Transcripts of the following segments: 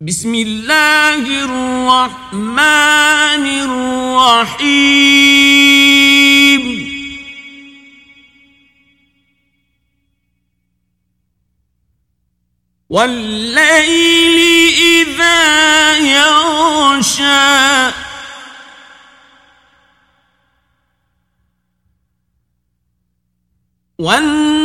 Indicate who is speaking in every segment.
Speaker 1: بسم الله الرحمن الرحيم. والليل إذا يغشى. والنهار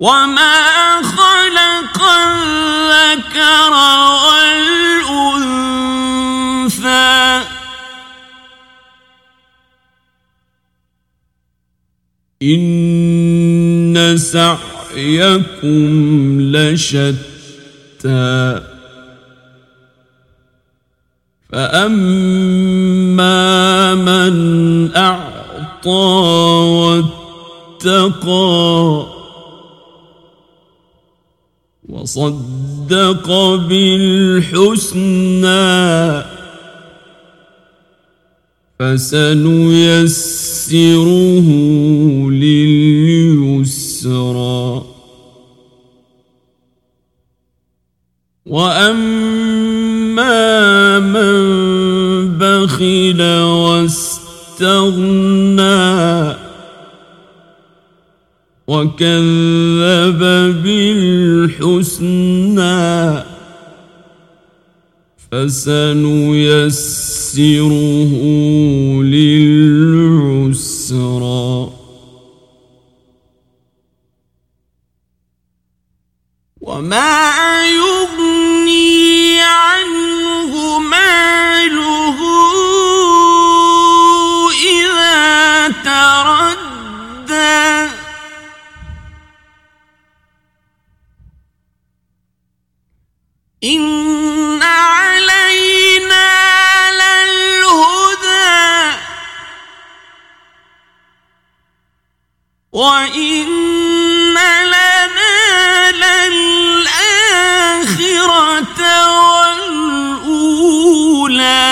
Speaker 1: وما خلق الذكر والأنثى. إن سعيكم لشتى. فأما من أعطى واتقى وصدق بالحسنى فسنيسره لليسرى. وأما من بخل واستغنى وكذب بالحسنى فسنيسره للعسرى وما يغني إن علينا للهدى وإن لنا للآخرة والأولى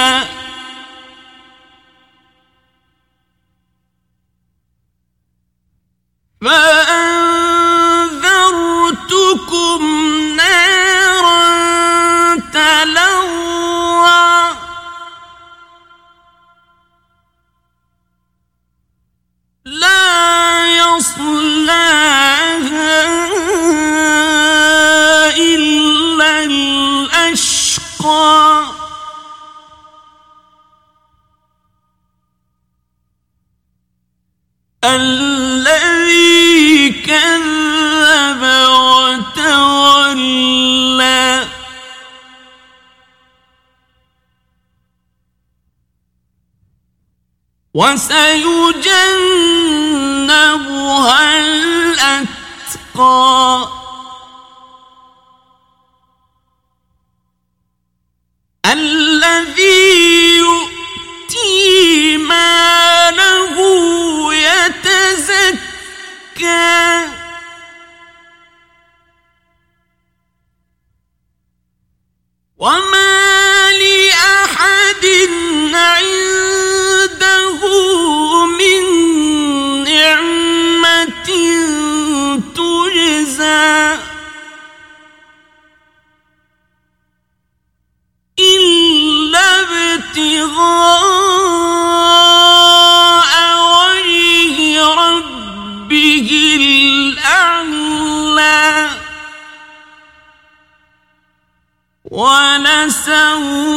Speaker 1: الذي كذب وتولى. وسيجنبها الأتقى. الذي وما لأحد عنده من نعمة تجزى إلا ابتغاء أو